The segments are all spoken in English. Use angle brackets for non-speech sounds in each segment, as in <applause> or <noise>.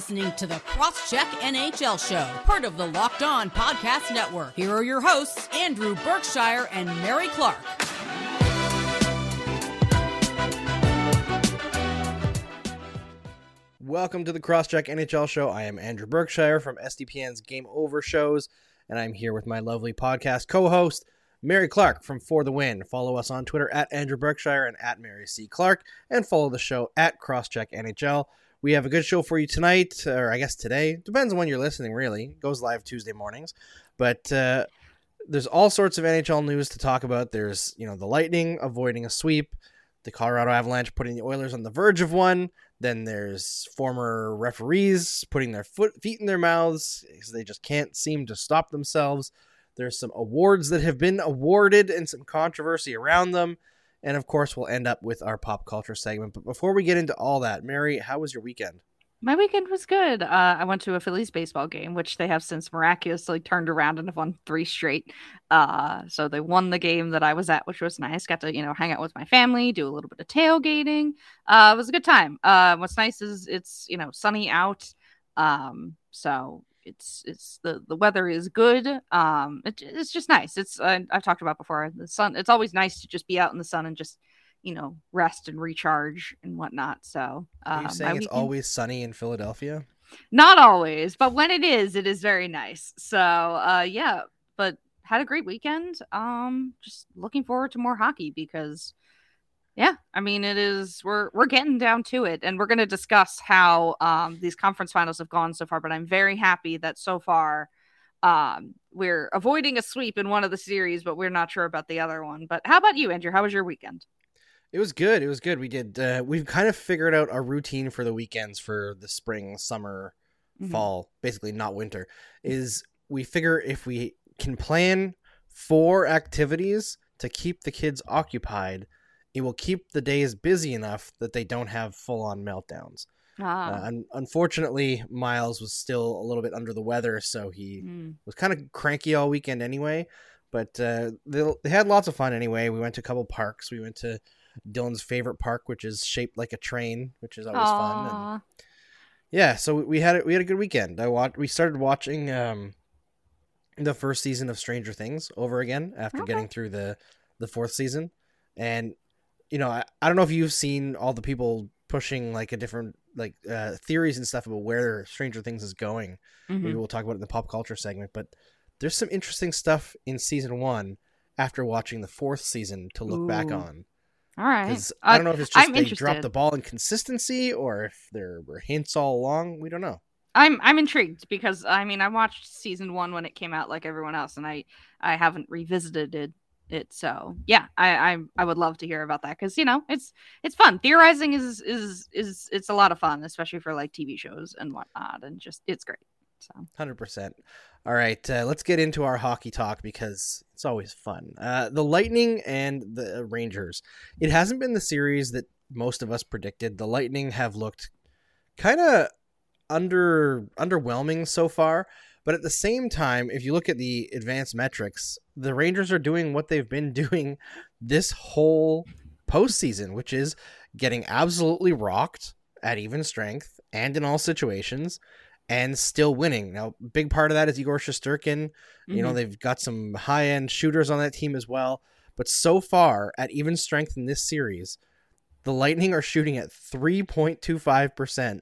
listening to the Crosscheck NHL Show, part of the Locked On Podcast Network. Here are your hosts, Andrew Berkshire and Mary Clarke. Welcome to the Crosscheck NHL Show. I am Andrew Berkshire from SDPN's Game Over shows, and I'm here with my lovely podcast co-host, Mary Clarke from For the Win. Follow us on Twitter at Andrew Berkshire and at Mary C. Clark, and follow the show at Crosscheck NHL. We have a good show for you tonight, or I guess today. Depends on when you're listening, really. It goes live Tuesday mornings. But uh, there's all sorts of NHL news to talk about. There's, you know, the Lightning avoiding a sweep, the Colorado Avalanche putting the Oilers on the verge of one. Then there's former referees putting their foot feet in their mouths because they just can't seem to stop themselves. There's some awards that have been awarded and some controversy around them. And of course, we'll end up with our pop culture segment. But before we get into all that, Mary, how was your weekend? My weekend was good. Uh, I went to a Phillies baseball game, which they have since miraculously turned around and have won three straight. Uh, so they won the game that I was at, which was nice. Got to you know hang out with my family, do a little bit of tailgating. Uh, it was a good time. Uh, what's nice is it's you know sunny out, um, so it's it's the the weather is good. Um, it, it's just nice. It's uh, I've talked about before. The sun. It's always nice to just be out in the sun and just you know rest and recharge and whatnot. So uh, are you saying it's weekend... always sunny in Philadelphia? Not always, but when it is, it is very nice. So uh, yeah, but had a great weekend. Um, just looking forward to more hockey because yeah, I mean it is we're we're getting down to it and we're going to discuss how um these conference finals have gone so far, but I'm very happy that so far um we're avoiding a sweep in one of the series, but we're not sure about the other one. But how about you, Andrew? How was your weekend? It was good. It was good. We did uh we've kind of figured out a routine for the weekends for the spring, summer, mm-hmm. fall, basically not winter. Is we figure if we can plan four activities to keep the kids occupied it will keep the days busy enough that they don't have full on meltdowns. Ah. Uh, un- unfortunately, Miles was still a little bit under the weather, so he mm. was kind of cranky all weekend anyway. But uh, they, they had lots of fun anyway. We went to a couple parks. We went to Dylan's favorite park, which is shaped like a train, which is always Aww. fun. And yeah, so we had we had a good weekend. I watched. We started watching um, the first season of Stranger Things over again after okay. getting through the the fourth season, and you know, I, I don't know if you've seen all the people pushing like a different like uh, theories and stuff about where Stranger Things is going. Mm-hmm. Maybe we'll talk about it in the pop culture segment, but there's some interesting stuff in season one after watching the fourth season to look Ooh. back on. All right. I don't know if it's just I'm they interested. dropped the ball in consistency or if there were hints all along. We don't know. I'm I'm intrigued because I mean I watched season one when it came out like everyone else, and I I haven't revisited it it. So yeah, I I, I would love to hear about that because you know it's it's fun. Theorizing is is is it's a lot of fun, especially for like TV shows and whatnot, and just it's great. So hundred percent. All right, uh, let's get into our hockey talk because it's always fun. Uh, the Lightning and the Rangers. It hasn't been the series that most of us predicted. The Lightning have looked kind of under underwhelming so far. But at the same time, if you look at the advanced metrics, the Rangers are doing what they've been <laughs> doing this whole postseason, which is getting absolutely rocked at even strength and in all situations and still winning. Now, big part of that is Igor Shesterkin. Mm-hmm. You know, mm-hmm. they've got some high end shooters on that team as well. But so far, at even strength in this series, the Lightning are shooting at 3.25%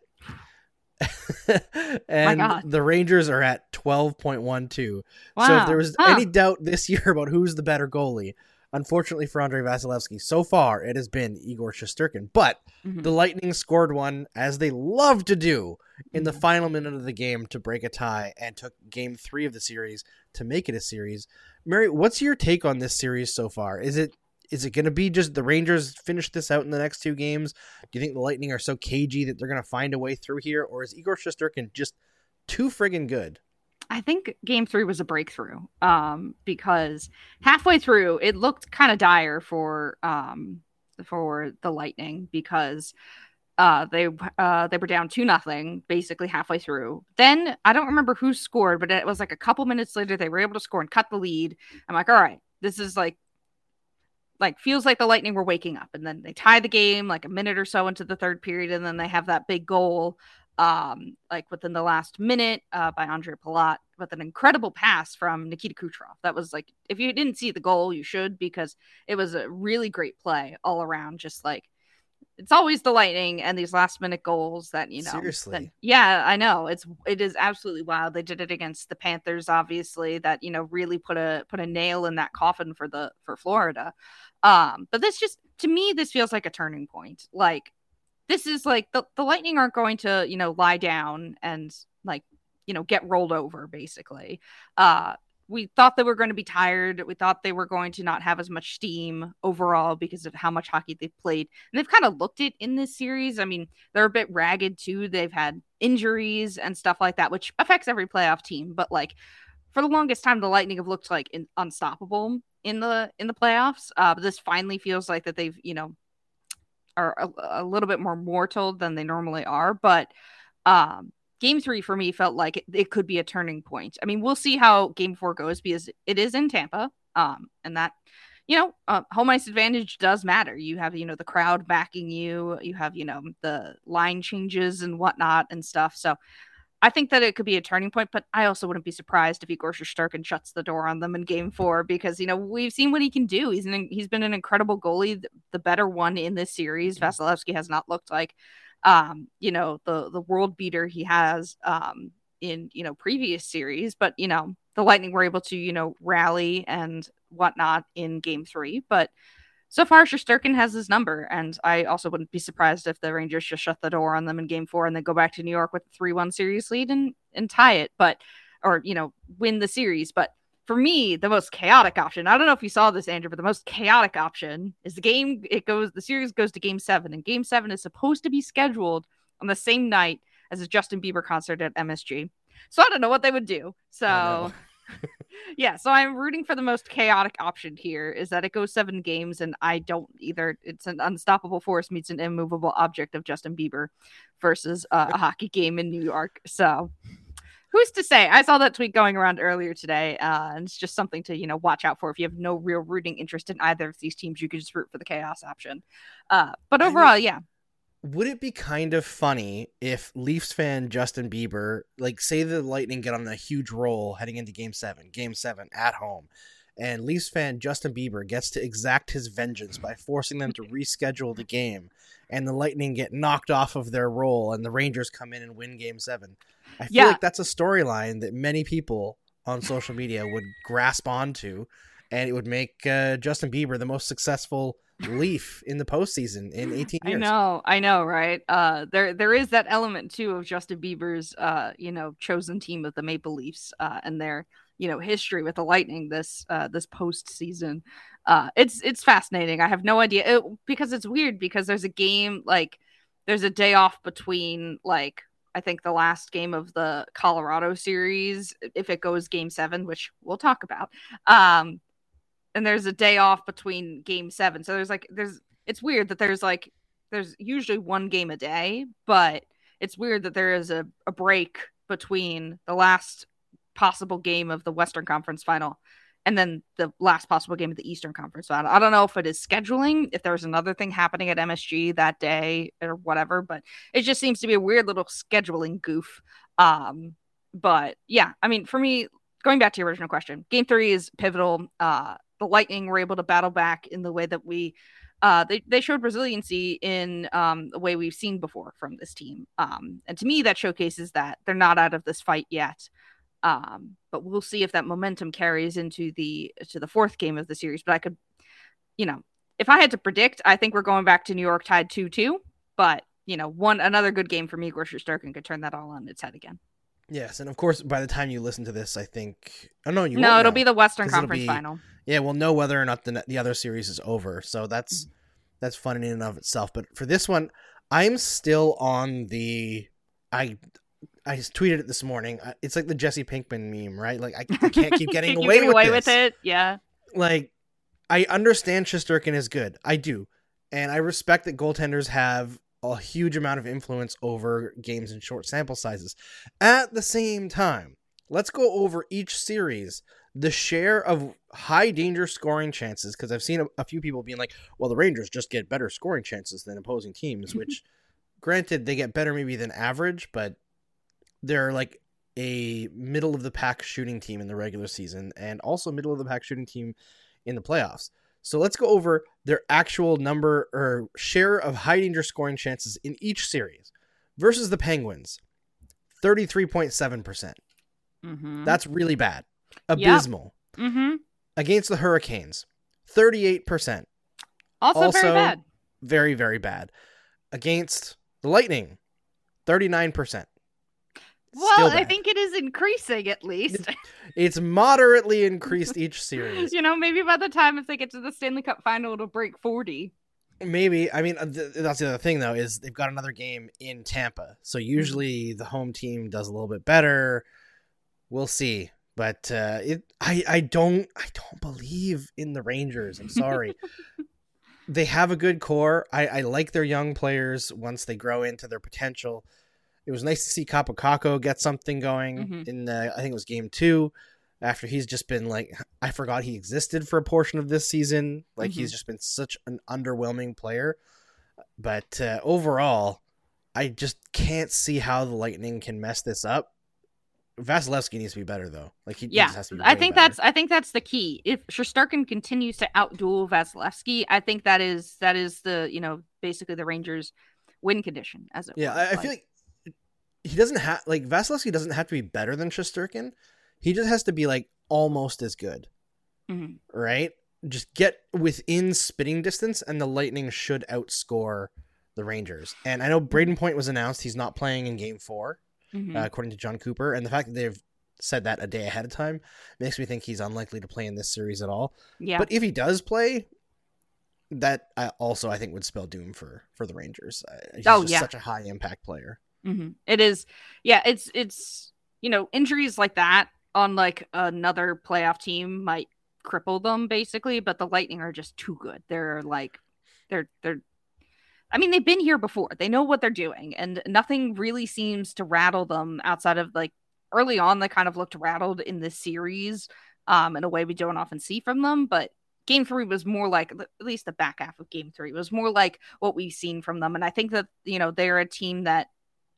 <laughs> and the Rangers are at 12.12. Wow. So if there was huh. any doubt this <laughs> year about who's the better goalie, unfortunately for Andrei Vasilevskiy, so far it has been Igor Shesterkin. But mm-hmm. the Lightning scored one, as they love to do, in the mm-hmm. final minute of the game to break a tie and took game three of the series to make it a series. Mary, what's your take on this series so far? Is it is it going to be just the Rangers finish this out in the next two games? Do you think the Lightning are so cagey that they're going to find a way through here, or is Igor Shesterkin just too friggin' good? I think game three was a breakthrough um, because halfway through it looked kind of dire for um, for the Lightning because uh, they uh, they were down two nothing basically halfway through. Then I don't remember who scored, but it was like a couple minutes later they were able to score and cut the lead. I'm like, all right, this is like like feels like the Lightning were waking up, and then they tie the game like a minute or so into the third period, and then they have that big goal um, like within the last minute uh, by Ondrej Palat with an incredible pass from Nikita Kucherov. That was like, if you didn't see the goal, you should because it was a really great play all around. Just like it's always the Lightning and these last minute goals that you know. Seriously, that, yeah, I know it's it is absolutely wild. They did it against the Panthers, obviously. That you know really put a put a nail in that coffin for the for Florida. Um, but this just to me, this feels like a turning point. Like this is like the, the lightning aren't going to you know lie down and like you know get rolled over basically uh we thought they were going to be tired. We thought they were going to not have as much steam overall because of how much hockey they've played. And they've kind of looked it in this series. I mean they're a bit ragged too. They've had injuries and stuff like that which affects every playoff team. But like for the longest time the lightning have looked like in, unstoppable in the in the playoffs. Uh but this finally feels like that they've you know are a, a little bit more mortal than they normally are. But um, game three for me felt like it, it, could be a turning point. I mean, we'll see how game four goes because it is in Tampa. Um, and that, you know, uh, home ice advantage does matter. You have, you know, the crowd backing you, you have, you know, the line changes and whatnot and stuff. So I think that it could be a turning point, but I also wouldn't be surprised if Igor Shesterkin shuts the door on them in Game Four because you know we've seen what he can do. He's an, he's been an incredible goalie, the better one in this series. Mm-hmm. Has not looked like, um, you know, the the world beater he has um, in you know previous series, but you know the Lightning were able to you know rally and whatnot in Game Three, but so far Shesterkin has his number, and I also wouldn't be surprised if the Rangers just shut the door on them in Game Four and then go back to New York with a three-one series lead and and tie it, but or you know win the series. But for me, the most chaotic option. I don't know if you saw this, Andrew, but the most chaotic option is the game. It goes the series goes to Game Seven, and Game Seven is supposed to be scheduled on the same night as a Justin Bieber concert at MSG. So I don't know what they would do. So <laughs> <laughs> yeah, so I'm rooting for the most chaotic option here is that it goes seven games, and I don't either. It's an unstoppable force meets an immovable object of Justin Bieber versus uh, a <laughs> hockey game in New York. So who's to say? I saw that tweet going around earlier today, uh, and it's just something to you know watch out for. If you have no real rooting interest in either of these teams, you could just root for the chaos option. Uh, but overall, yeah would it be kind of funny if Leafs fan Justin Bieber, like, say the Lightning get on a huge roll heading into Game Seven, Game Seven at home, and Leafs fan Justin Bieber gets to exact his vengeance by forcing them to reschedule the game, and the Lightning get knocked off of their roll, and the Rangers come in and win Game Seven? I feel yeah. like that's a storyline that many people on social media would grasp onto, and it would make uh, Justin Bieber the most successful Leaf in the postseason in 18 years. I know, I know, right? Uh, there, there is that element too of Justin Bieber's, uh, you know, chosen team of the Maple Leafs, uh, and their, you know, history with the Lightning this, uh, this postseason. Uh, it's, it's fascinating. I have no idea it, because it's weird because there's a game like there's a day off between like I think the last game of the Colorado series, if it goes game seven, which we'll talk about. Um, and there's a day off between game seven. So there's like there's it's weird that there's like there's usually one game a day, but it's weird that there is a, a break between the last possible game of the Western Conference final and then the last possible game of the Eastern Conference final. I don't know if it is scheduling, if there's another thing happening at MSG that day or whatever, but it just seems to be a weird little scheduling goof. Um, but yeah, I mean, for me, going back to your original question, game three is pivotal. Uh, the Lightning were able to battle back in the way that we uh, they, they showed resiliency in um, the way we've seen before from this team. Um, and to me, that showcases that they're not out of this fight yet. Um, but we'll see if that momentum carries into the to the fourth game of the series. But I could, you know, if I had to predict, I think we're going back to New York tied two two. But you know, one another good game for me, Igor Shesterkin could turn that all on its head again. Yes, and of course, by the time you listen to this, I think oh no, you no, it'll know, be the Western Conference be, final. Yeah, we'll know whether or not the the other series is over. So that's mm-hmm. that's fun in and of itself. But for this one, I'm still on the I I tweeted it this morning. Uh, it's like the Jesse Pinkman meme, right? Like I, <laughs> I can't keep getting away, with, away with it. Yeah. Like I understand Shesterkin is good. I do. And I respect that goaltenders have a huge amount of influence over games in short sample sizes. At the same time, let's go over each series the share of high danger scoring chances because I've seen a, a, few people being like, "Well, the Rangers just get better scoring chances than opposing teams," <laughs> which granted, they get better maybe than average, but they're like a middle of the pack shooting team in the regular season and also middle of the pack shooting team in the playoffs. So let's go over their actual number or share of high danger scoring chances in each series versus the Penguins 33.7%. percent Mm-hmm. That's really bad. Abysmal. mm-hmm. Against the Hurricanes 38%. Also, Also- very bad. Very, very bad. Against the Lightning 39%. Well, I think it is increasing at least. It's moderately <laughs> increased each series. you know, maybe by the time if they get to the Stanley Cup final, it'll break 40. Maybe. I mean, uh, th- that's the other thing though is they've got another game in Tampa, so usually the home team does a little bit better. We'll see, but uh, it. I I don't I don't believe in the Rangers. I'm sorry. <laughs> they have a good core. I I like their young players once they grow into their potential. It was nice to see Kaapo Kakko get something going Mhm. in the, I think it was game two. After he's just been like, <sighs> I forgot he existed for a portion of this season. Like he's just been such an underwhelming player. But uh, overall, I just can't see how the Lightning can mess this up. Vasilevskiy needs to be better though. Like he, Yeah, just has to be I think better. that's I think that's the key. If Shesterkin continues to outduel Vasilevskiy, I think that is that is the you know basically the Rangers' win condition as it Yeah, were. I, I feel like he doesn't have like Vasilevskiy doesn't have to be better than Shesterkin. He just has to be like almost as good, Mhm. right? Just get within spitting distance, and the Lightning should outscore the Rangers. And I know Brayden Point was announced; he's not playing in Game 4 Mhm. uh, according to Jon Cooper. And the fact that they've said that a day ahead of time makes me think he's unlikely to play in this series at all. yeah, But if he does play, that I also I think would spell doom for for the Rangers. Uh, He's Oh, yeah. such a high impact player. Mhm. It is, yeah. It's it's you know injuries like that on like another playoff team might cripple them basically, but the Lightning are just too good. They're like they're they're. I mean, they've been here before. They know what they're doing, and nothing really seems to rattle them outside of like early on. They kind of looked rattled in this series, um, in a way we don't often see from them. But game three was more like at least the back half of game three was more like what we've seen from them, and I think that you know they're a team that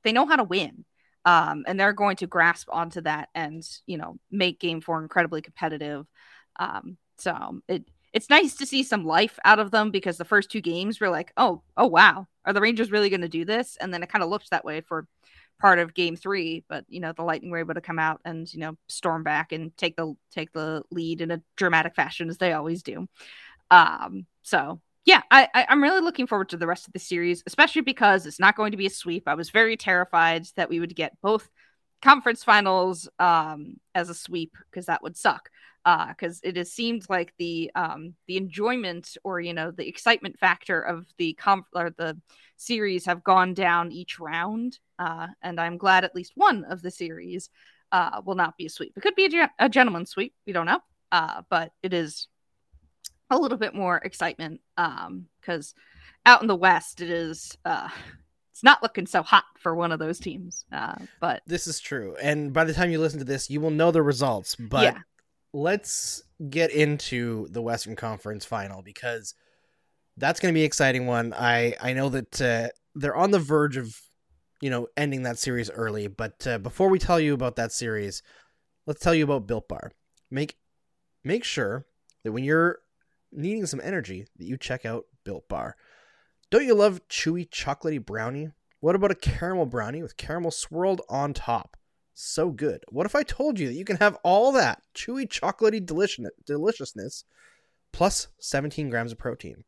they know how to win um, and they're going to grasp onto that and you know make game four incredibly competitive. Um, so it it's nice to see some life out of them because the first two games were like oh oh wow. Are the rangers really going to do this? And then it kind of looked that way for part of game three but you know the lightning were able to come out and you know storm back and take the take the lead in a dramatic fashion as they always do. Um so yeah, I, I I'm really looking forward to the rest of the series, especially because it's not going to be a sweep. I was very terrified that we would get both conference finals um as a sweep because that would suck. Uh, because it has seemed like the um the enjoyment or you know the excitement factor of the conf or the series have gone down each round. Uh, and I'm glad at least one of the series uh will not be a sweep. It could be a, gen- a gentleman's sweep. We don't know. Uh, but it is a little bit more excitement um because out in the west it is uh it's not looking so hot for one of those teams uh but This is true. And by the time you listen to this, you will know the results. But Yeah. let's get into the Western Conference final because that's going to be an exciting one. I I know that uh, they're on the verge of you know ending that series early, but uh, before we tell you about that series, let's tell you about Built Bar. Make make sure that when you're needing some energy that you check out Built Bar. Don't you love chewy chocolatey brownie? What about a caramel brownie with caramel swirled on top? So good. What if I told you that you can have all that chewy chocolatey deliciousness plus 17 grams of protein?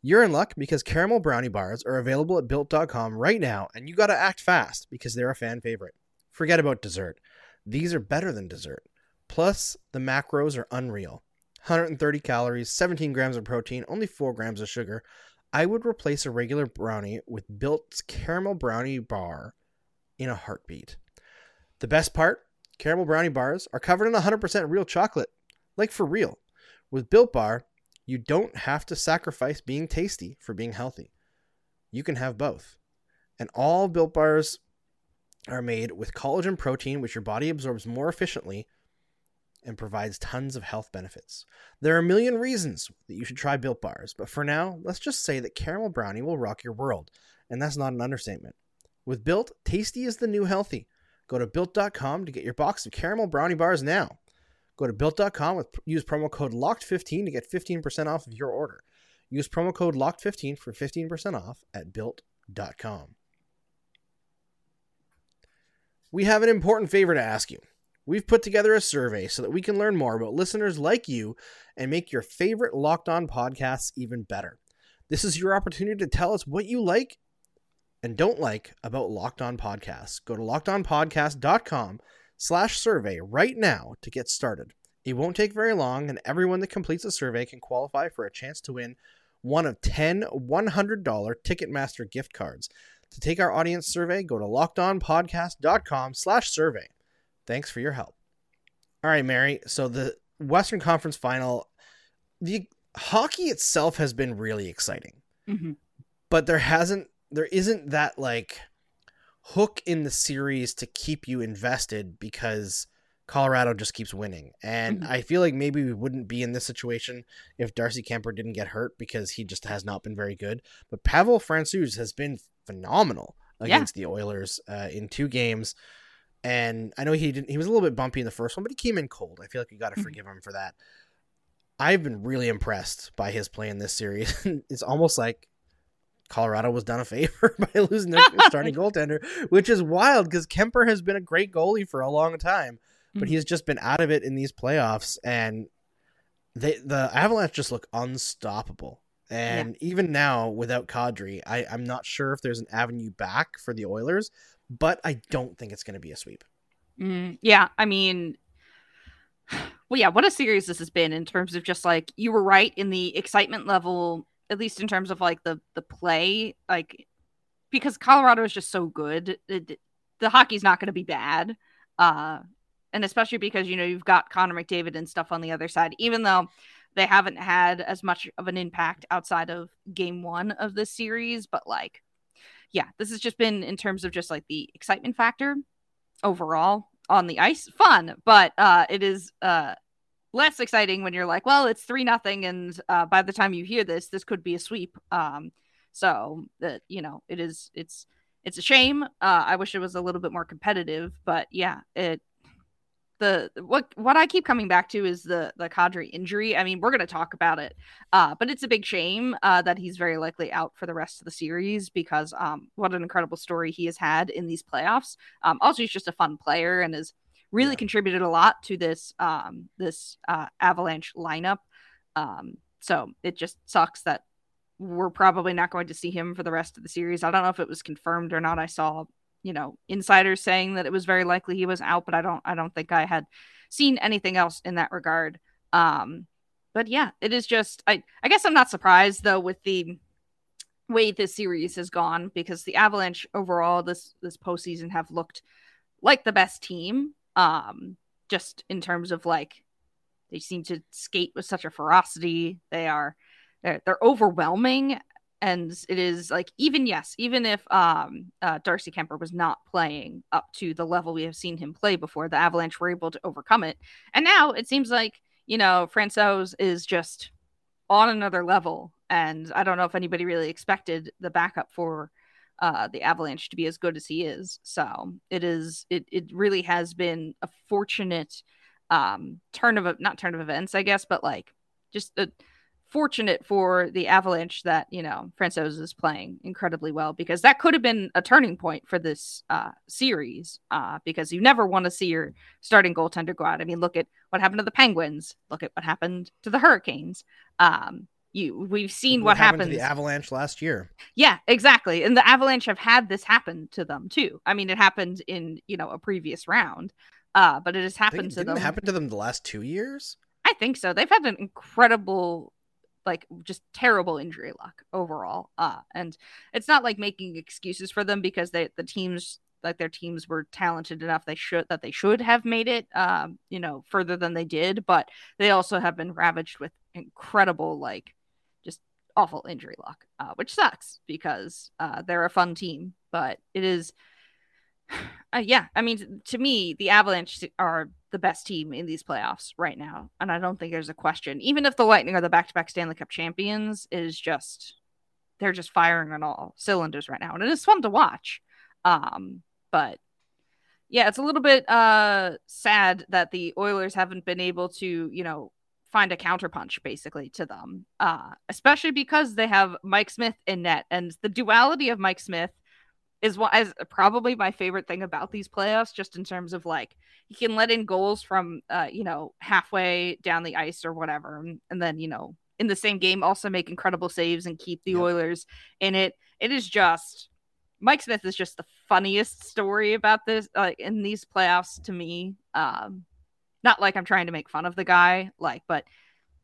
You're in luck because caramel brownie bars are available at built.com right now, and you gotta act fast because they're a fan favorite. Forget about dessert. These are better than dessert. Plus, the macros are unreal 130 calories, 17 grams of protein, only 4 grams of sugar. I would replace a regular brownie with Built's caramel brownie bar in a heartbeat. The best part caramel brownie bars are covered in 100% real chocolate, like for real. With Built Bar, you don't have to sacrifice being tasty for being healthy. You can have both. And all Built Bars are made with collagen protein, which your body absorbs more efficiently and provides tons of health benefits. There are a million reasons that you should try Built Bars, but for now, let's just say that Caramel Brownie will rock your world. and that's not an understatement. With Built, tasty is the new healthy. Go to built.com to get your box of caramel brownie bars now. Go to built.com with use promo code locked15 to get 15% off of your order. Use promo code locked15 for 15% off at built.com. We have an important favor to ask you. We've put together a survey so that we can learn more about listeners like you and make your favorite Locked On podcasts even better. This is your opportunity to tell us what you like and don't like about Locked On Podcasts. Go to lockedonpodcast.com slash survey right now to get started. It won't take very long, and everyone that completes the survey can qualify for a chance to win one of 10 $100 Ticketmaster gift cards. To take our audience survey, go to lockedonpodcast.com slash survey. Thanks for your help. All right, Mary. So the Western Conference final, the hockey itself has been really exciting, Mhm. but there hasn't, there isn't that like hook in the series to keep you invested because Colorado just keeps winning. And Mhm. I feel like maybe we wouldn't be in this situation if Darcy Kuemper didn't get hurt because he just has not been very good. But Pavel Francouz has been phenomenal Yeah. against the Oilers uh, in two games. And I know he didn't. He was a little bit bumpy in the first one, but he came in cold. I feel like you got to Mhm. forgive him for that. I've been really impressed by his play in this series. <laughs> it's almost like Colorado was done a favor <laughs> by losing their <laughs> starting goaltender, which is wild because Kuemper has been a great goalie for a long time, but Mhm. he has just been out of it in these playoffs, and they the Avalanche just look unstoppable. And even now, without Kadri, I, I'm not sure if there's an avenue back for the Oilers, but I don't think it's going to be a sweep. Mm, yeah, I mean, <sighs> well, yeah, what a series this has been in terms of just like you were right in the excitement level, at least in terms of like the the play, like because Colorado is just so good, it, the hockey's not going to be bad, uh, and especially because you know you've got Connor McDavid and stuff on the other side, even though they haven't had as much of an impact outside of Game One of this series, but like, yeah, this has just been in terms of just like the excitement factor overall on the ice. Fun but uh it is uh less exciting when you're like well it's three nothing and uh by the time you hear this this could be a sweep. Um so that you know it is it's it's a shame. Uh i wish it was a little bit more competitive but yeah it the what what I keep coming back to is the the Kadri injury. I mean, we're going to talk about it, uh, but it's a big shame uh, that he's very likely out for the rest of the series because um, what an incredible story he has had in these playoffs. Um, also, he's just a fun player and has really Yeah. contributed a lot to this um, this uh, Avalanche lineup. Um, so it just sucks that we're probably not going to see him for the rest of the series. I don't know if it was confirmed or not. I saw you know insiders saying that it was very likely he was out but i don't i don't think i had seen anything else in that regard. Um but yeah it is just i i guess i'm not surprised though with the way this series has gone because the avalanche overall this this postseason have looked like the best team um just in terms of like they seem to skate with such a ferocity. They are they're, they're overwhelming and it is like even yes even if um uh, darcy kuemper was not playing up to the level we have seen him play before the avalanche were able to overcome it. And now it seems like you know francouz is just on another level and i don't know if anybody really expected the backup for uh the avalanche to be as good as he is. So it is it it really has been a fortunate um turn of not turn of events i guess but like just a fortunate for the Avalanche that you know Francouz is playing incredibly well because that could have been a turning point for this uh, series uh, because you never want to see your starting goaltender go out. I mean, look at what happened to the Penguins. Look at what happened to the Hurricanes. Um, you we've seen what, happened happens. to the Avalanche last year. Yeah, exactly. And the Avalanche have had this happen to them too. I mean, it happened in you know a previous round, uh, but it has I think happened to them. happen to them the last two years. I think so. They've had an incredible like just terrible injury luck overall. Uh and it's not like making excuses for them because they the teams like their teams were talented enough they should that they should have made it um you know further than they did, but they also have been ravaged with incredible like just awful injury luck, uh, which sucks because uh they're a fun team, but it is <sighs> uh, yeah, I mean, to me, the Avalanche are the best team in these playoffs right now, and I don't think there's a question. Even if the Lightning are the back-to-back Stanley Cup champions, is just they're just firing on all cylinders right now, and it is fun to watch. Um, but yeah, it's a little bit uh sad that the Oilers haven't been able to, you know, find a counterpunch basically to them. Uh, especially because they have Mike Smith in net, and the duality of Mike Smith is what is probably my favorite thing about these playoffs, just in terms of like he can let in goals from uh, you know, halfway down the ice or whatever, and, and then you know, in the same game also make incredible saves and keep the yep. Oilers in it. It is just Mike Smith is just the funniest story about this like in these playoffs to me. Um not like I'm trying to make fun of the guy, like, but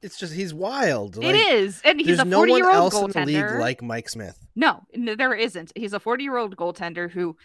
it's just he's wild. Like, it is, and he's a 40 year old goaltender. like Mike Smith. No, there isn't. He's a 40 year old goaltender who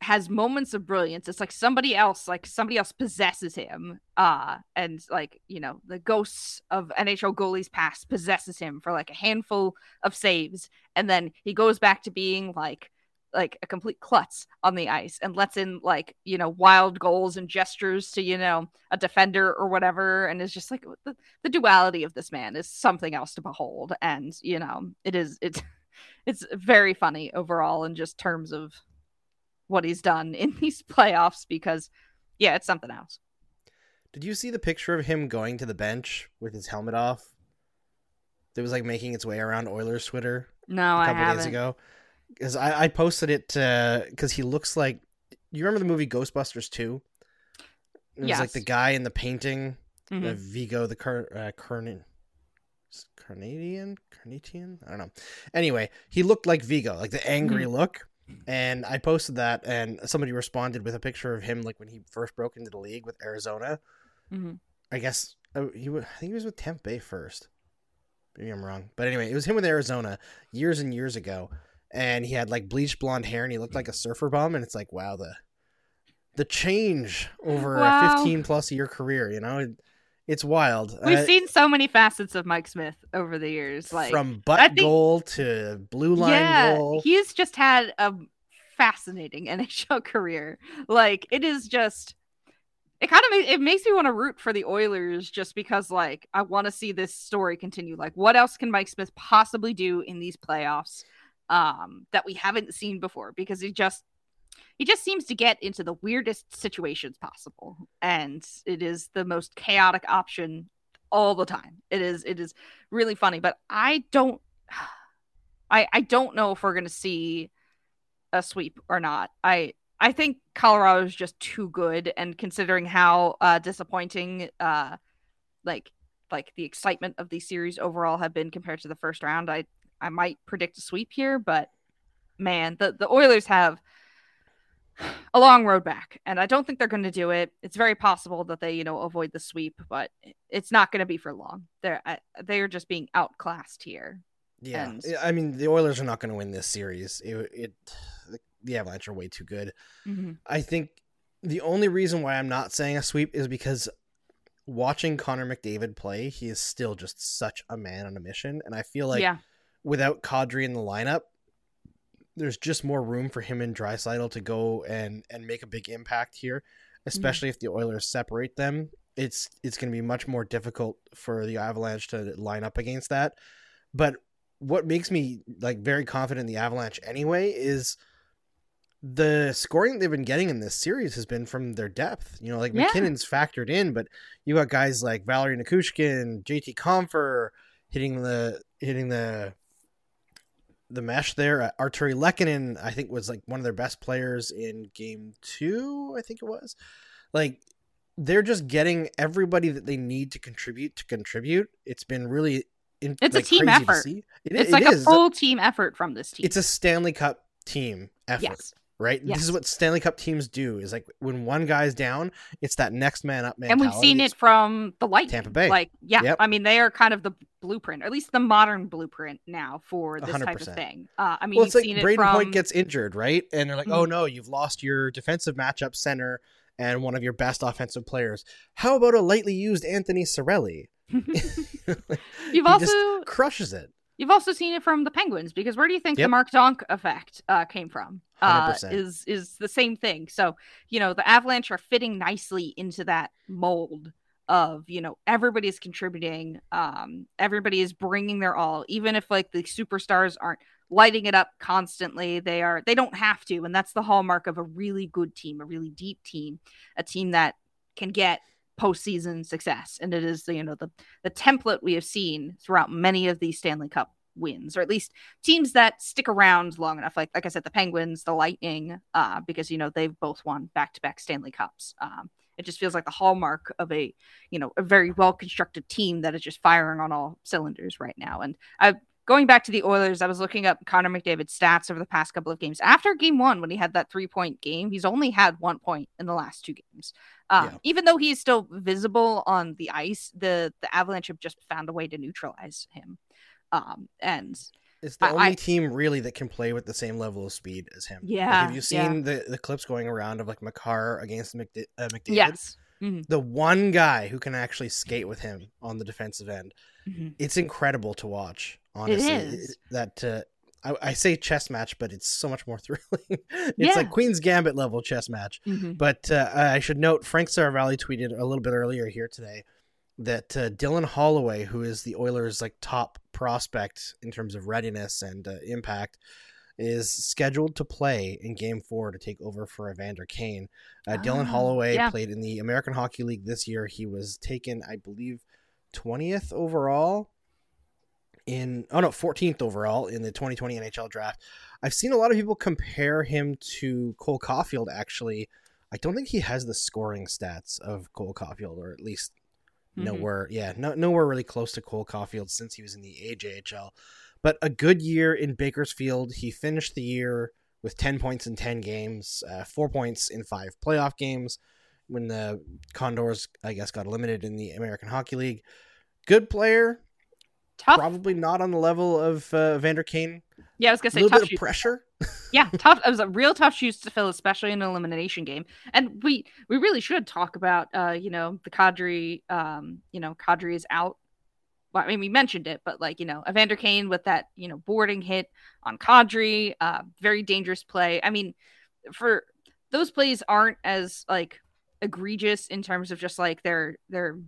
has moments of brilliance. It's like somebody else, like somebody else possesses him. Uh, and like, you know, the ghosts of NHL goalies past possesses him for like a handful of saves. And then he goes back to being like like a complete klutz on the ice and lets in like you know wild goals and gestures to you know a defender or whatever. And is just like the, the duality of this man is something else to behold. And you know it is it's <laughs> it's very funny overall in just terms of what he's done in <laughs> these playoffs because yeah it's something else. Did you see the picture of him going to the bench with his helmet off that was like making its way around Oilers Twitter no, a couple I days ago because I, I posted it because he looks like you remember the movie Ghostbusters 2? It was yes. like the guy in the painting, mm-hmm. uh, Vigo the Car- uh, Carn- Carnadian, Carnatian. I don't know. Anyway, he looked like Vigo, like the angry mm-hmm. look. And I posted that, and somebody responded with a picture of him, like when he first broke into the league with Arizona. Mm-hmm. I guess uh, he, I think he was with Tampa Bay first. Maybe I'm wrong, but anyway, it was him with Arizona years and years ago and he had like bleached blonde hair and he looked like a surfer bum and it's like wow the the change over wow. a 15 plus year career you know it, it's wild we've uh, seen so many facets of mike smith over the years like from butt think, goal to blue line yeah, goal he's just had a fascinating <laughs> nhl career like it is just it kind of it makes me want to root for the Oilers just because like I want to see this story continue. Like what else can Mike Smith possibly do in these playoffs? Um, that we haven't seen before because he just he just seems to get into the weirdest situations possible. And it is the most chaotic option all the time. It is it is really funny but i don't <sighs> i i don't know if we're gonna see a sweep or not. I i think colorado is just too good and considering how uh disappointing uh like like the excitement of the series overall have been compared to the first round i I might predict a sweep here, but man, the, the Oilers have a long road back, and I don't think they're going to do it. It's very possible that they, you know, avoid the sweep, but it's not going to be for long. They're they're just being outclassed here. Yeah, and... I mean, the Oilers are not going to win this series. It, it, the Avalanche are way too good. Mm-hmm. I think the only reason why I'm not saying a sweep is because watching Connor McDavid play, he is still just such a man on a mission, and I feel like. Yeah without Kadri in the lineup, there's just more room for him and Draisaitl to go and and make a big impact here, especially mm-hmm. if the Oilers separate them. It's it's going to be much more difficult for the Avalanche to line up against that. But what makes me like very confident in the Avalanche anyway is the scoring they've been getting in this series has been from their depth. You know, like yeah. MacKinnon's factored in, but you got guys like Valeri Nichushkin, JT Compher hitting the hitting the the mesh there. Uh, Artturi Lehkonen, I think, was like one of their best players in game two. I think it was. Like they're just getting everybody that they need to contribute to contribute. It's been really in, it's like, a team effort. It, it's it like is. a full team effort from this team. It's a Stanley Cup team effort. Yes right? Yes. This is what Stanley Cup teams do. Is like when one guy's down, it's that next man up mentality. And we've seen it from the Lightning, Tampa Bay. Like, yeah, yep. I mean, they are kind of the blueprint, or at least the modern blueprint now for this 100%. type of thing. Uh, I mean, well, it's like Brayden from... Point gets injured, right? And they're like, oh, mm-hmm. "Oh no, you've lost your defensive matchup center." And one of your best offensive players. How about a lightly used Anthony Cirelli? <laughs> <laughs> You've also crushes it. You've also seen it from the Penguins because where do you think yep. the Mark Donk effect uh, came from? Uh, is is the same thing. So you know the Avalanche are fitting nicely into that mold of you know everybody's contributing um everybody is bringing their all even if like the superstars aren't lighting it up constantly they are they don't have to and that's the hallmark of a really good team a really deep team a team that can get postseason success and it is you know the the template we have seen throughout many of these stanley cup wins or at least teams that stick around long enough like like i said the penguins the lightning uh because you know they've both won back-to-back stanley cups um it just feels like the hallmark of a, you know, a very well constructed team that is just firing on all cylinders right now. And I going back to the Oilers, I was looking up Connor McDavid's stats over the past couple of games. After game one, when he had that three point game, he's only had one point in the last two games. Um, yeah. Even though he's still visible on the ice, the the Avalanche have just found a way to neutralize him. Um, and it's the I, only I, team really that can play with the same level of speed as him. Yeah. Like, have you seen yeah. the, the clips going around of like Makar against McD- uh, McDavid? Yes. Mm-hmm. The one guy who can actually skate with him on the defensive end. Mm-hmm. It's incredible to watch. Honestly, it is. that uh, I, I, say chess match, but it's so much more <laughs> thrilling. it's yeah. like Queen's Gambit level chess match. Mm-hmm. But uh, I should note Frank Seravalli tweeted a little bit earlier here today that uh, Dylan Holloway, who is the Oilers' like top prospect in terms of readiness and uh, impact, is scheduled to play in Game Four to take over for Evander Kane. Uh, Dylan ah, Holloway yeah. played in the American Hockey League this year. He was taken, I believe, twentieth overall. In oh no, fourteenth overall in the 2020 NHL draft. I've seen a lot of people compare him to Cole Caufield. Actually, I don't think he has the scoring stats of Cole Caufield, or at least Mm-hmm. Nowhere, yeah, no, nowhere really close to Cole Caufield since he was in the AJHL. But a good year in Bakersfield. He finished the year with 10 points in 10 games, uh, four points in five playoff games when the Condors, I guess, got eliminated in the American Hockey League. Good player. Tough. Probably not on the level of uh, Vander Kane. Yeah, I was gonna say a little bit of pressure. Yeah, tough. It was a real tough shoes to fill, especially in an elimination game. And we we really should talk about, uh, you know, the Kadri. Um, you know, Kadri is out. Well, I mean, we mentioned it, but like you know, Evander Kane with that you know boarding hit on Kadri, uh, very dangerous play. I mean, for those plays aren't as like egregious in terms of just like their their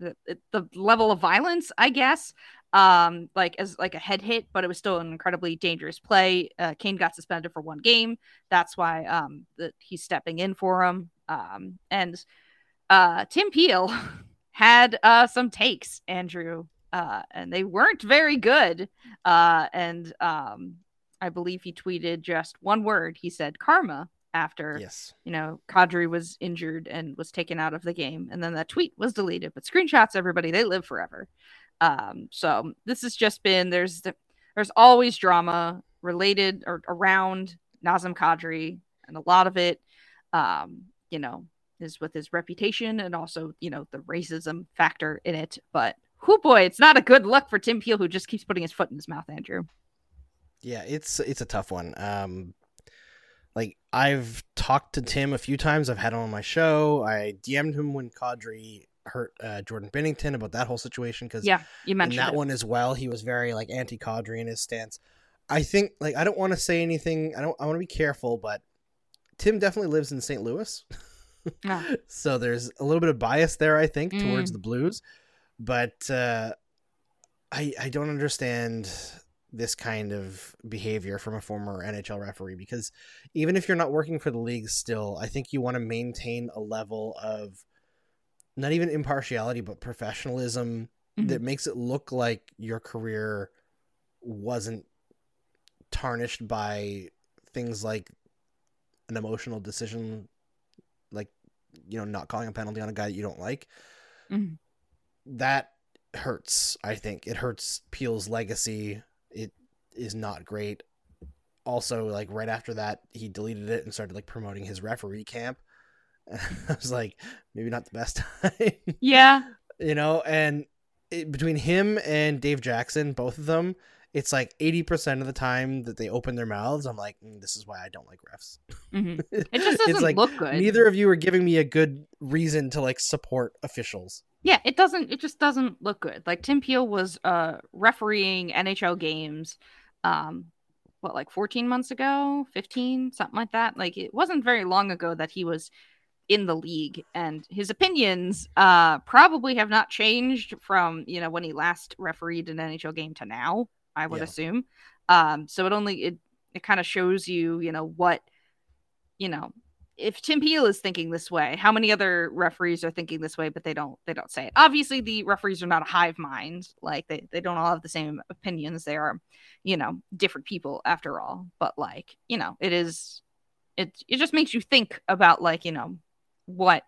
the, the level of violence, I guess um like as like a head hit but it was still an incredibly dangerous play. Uh, kane got suspended for one game. That's why um that he's stepping in for him. Um and uh tim peel <laughs> had uh some takes andrew uh and they weren't very good. Uh and um i believe he tweeted just one word. He said karma after yes. you know kadri was injured and was taken out of the game. And then that tweet was deleted but screenshots everybody they live forever um, so this has just been there's there's always drama related or around Nazem Kadri, and a lot of it, um, you know, is with his reputation and also you know the racism factor in it. But who boy, it's not a good look for Tim Peel who just keeps putting his foot in his mouth, Andrew. Yeah, it's it's a tough one. Um, like I've talked to Tim a few times. I've had him on my show. I DM'd him when Kadri hurt uh, Jordan Binnington about that whole situation because yeah, you mentioned that it. one as well. He was very like anti Kadri in his stance. I think like I don't want to say anything. I don't. I want to be careful, but Tim definitely lives in St. Louis, <laughs> oh. so there's a little bit of bias there. I think mm. towards the Blues, but uh, I I don't understand this kind of behavior from a former NHL referee because even if you're not working for the league still, I think you want to maintain a level of not even impartiality but professionalism mm-hmm. that makes it look like your career wasn't tarnished by things like an emotional decision like you know not calling a penalty on a guy that you don't like. Mm-hmm. that hurts i think. It hurts peel's legacy. It is not great. Also like right after that he deleted it and started like promoting his referee camp <laughs> I was like, maybe not the best <laughs> time. Yeah. you know, and it, between him and Dave Jackson, both of them, it's like 80% of the time that they open their mouths, I'm like, mm, this is why I don't like refs. Mm-hmm. <laughs> It just doesn't like, look good. Neither of you are giving me a good reason to like support officials. Yeah, it doesn't, it just doesn't look good. Like Tim Peel was uh, refereeing NHL games, um, what, like 14 months ago, 15, something like that. Like it wasn't very long ago that he was in the league and his opinions uh probably have not changed from you know when he last refereed an NHL game to now I would Yeah. assume. Um so it only it it kind of shows you you know what you know if Tim Peel is thinking this way how many other referees are thinking this way but they don't they don't say it. Obviously the referees are not a hive mind like they, they don't all have the same opinions. They are you know different people after all. But like you know it is it it just makes you think about like you know what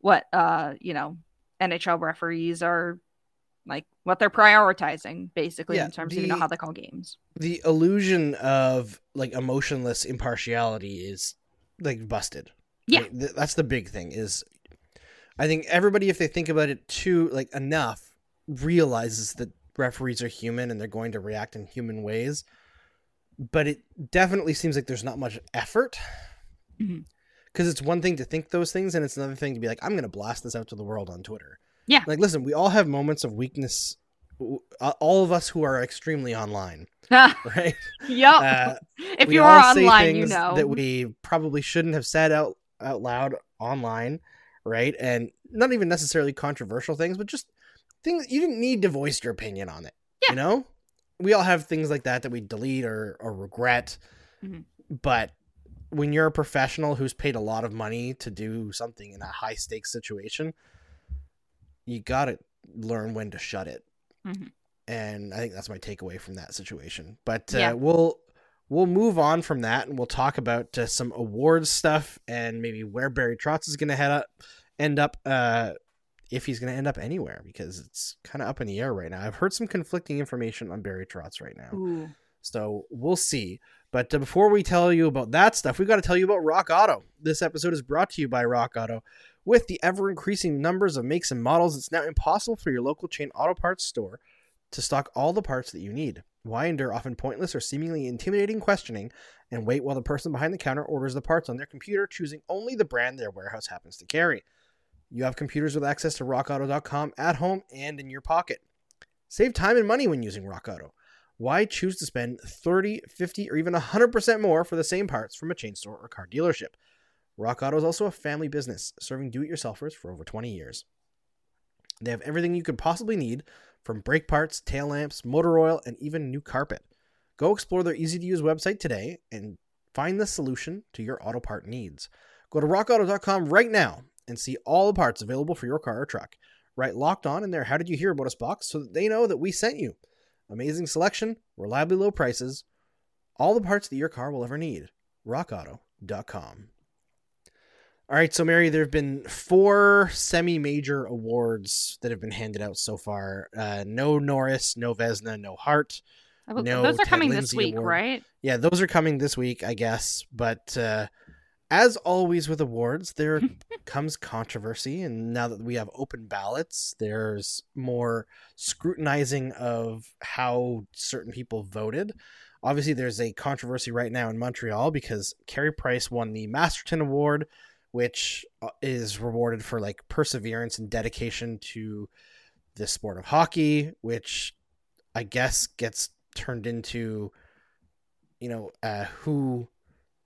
what uh you know NHL referees are like what they're prioritizing basically Yeah, in terms of you know how they call games. the illusion of like emotionless impartiality is like busted. Yeah. Like, th- that's the big thing is I think everybody if they think about it too like enough realizes that referees are human and they're going to react in human ways. But it definitely seems like there's not much effort. Mhm. Cuz it's one thing to think those things and it's another thing to be like I'm going to blast this out to the world on Twitter. Yeah. Like listen, we all have moments of weakness uh, all of us who are extremely online, <laughs> right? yep. Uh, if you are online, you know. that we probably shouldn't have said out out loud online, right? And not even necessarily controversial things, but just things you didn't need to voice your opinion on it. Yeah. You know, we all have things like that that we delete or or regret, Mhm. but when you're a professional who's paid a lot of money to do something in a high stakes situation, you got to learn when to shut it. Mhm. And I think that's my takeaway from that situation. But uh, Yeah. we'll we'll move on from that and we'll talk about uh, some awards stuff and maybe where Barry Trotz is going to head up end up uh if he's going to end up anywhere because it's kind of up in the air right now. I've heard some conflicting information on Barry Trotz right now. Ooh. So we'll see. But uh, before we tell you about that stuff, we've got to tell you about Rock Auto. This episode is brought to you by Rock Auto. With the ever increasing numbers of makes and models, it's now impossible for your local chain auto parts store to stock all the parts that you need. Why endure often pointless or seemingly intimidating questioning and wait while the person behind the counter orders the parts on their computer, choosing only the brand their warehouse happens to carry? You have computers with access to rockauto.com at home and in your pocket. Save time and money when using Rock Auto. Why choose to spend 30, 50, or even 100% more for the same parts from a chain store or car dealership? Rock Auto is also a family business serving do it yourselfers for over 20 years. They have everything you could possibly need from brake parts, tail lamps, motor oil, and even new carpet. Go explore their easy to use website today and find the solution to your auto part needs. Go to rockauto.com right now and see all the parts available for your car or truck. Write locked on in their How Did You Hear About Us box so that they know that we sent you. Amazing selection, reliably low prices, all the parts that your car will ever need. RockAuto.com. All right, so Mary, there have been four semi-major awards that have been handed out so far. Uh, no Norris, no Vezina, no Hart. No Those are Ted coming this week, award. right? Yeah, those are coming this week, I guess. But uh, as always with awards, there <laughs> comes controversy, and now that we have open ballots, there's more scrutinizing of how certain people voted. Obviously, there's a controversy right now in Montreal because Carey Price won the Masterton Award, which uh, is rewarded for like perseverance and dedication to the sport of hockey, which I guess gets turned into, you know, uh, who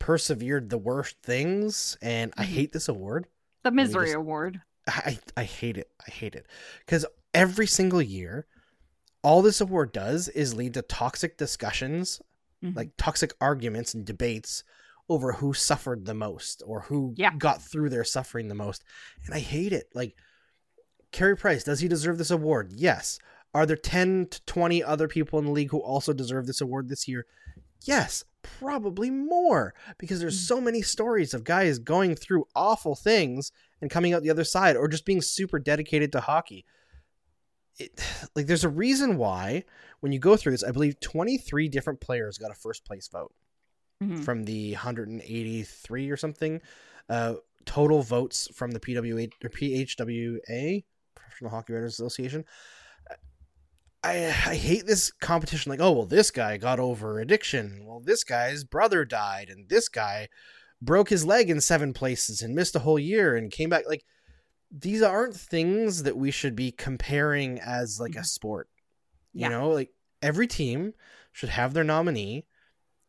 persevered the worst things. And I Mhm. hate this award. The Misery just- Award. I I hate it. I hate it because every single year, all this award does is lead to toxic discussions, Mhm. like toxic arguments and debates over who suffered the most or who Yeah. got through their suffering the most, and I hate it. Like, Carey Price, does he deserve this award? Yes. Are there ten to twenty other people in the league who also deserve this award this year? Yes, probably more because there's Mm. so many stories of guys going through awful things and coming out the other side or just being super dedicated to hockey. It, <sighs> like there's a reason why when you go through this, I believe 23 different players got a first place vote Mhm. from the 183 or something uh, total votes from the PWA or PHWA Professional Hockey Writers Association. I I hate this competition. Like, oh well, this guy got over addiction. Well, this guy's brother died, and this guy broke his leg in seven places and missed a whole year and came back. Like, these aren't things that we should be comparing as like a Mhm. sport. You Yeah. know, like every team should have their nominee,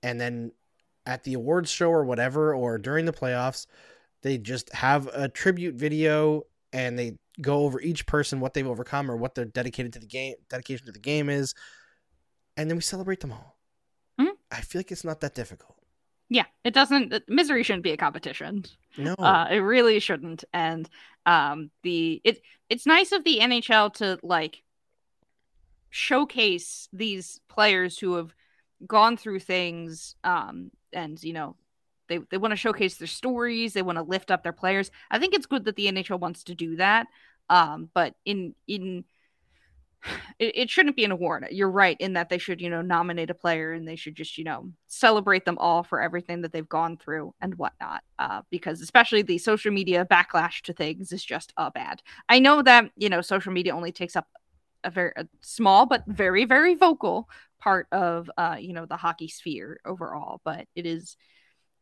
and then at the awards show or whatever, or during the playoffs, they just have a tribute video and they go over each person what they've overcome or what their dedicated to the game dedication to the game is and then we celebrate them all Mhm. i feel like it's not that difficult Yeah, it doesn't. Misery shouldn't be a competition. no Uh, it really shouldn't. And um, the it it's nice of the NHL to like showcase these players who have gone through things. Um, and you know, they they want to showcase their stories. They want to lift up their players. I think it's good that the NHL wants to do that. Um, but in in <sighs> it, it shouldn't be an award. You're right in that they should, you know, nominate a player and they should just, you know, celebrate them all for everything that they've gone through and whatnot. Uh, because especially the social media backlash to things is just uh, bad. I know that, you know, social media only takes up a very a small but very, very vocal part of, uh, you know, the hockey sphere overall. But it is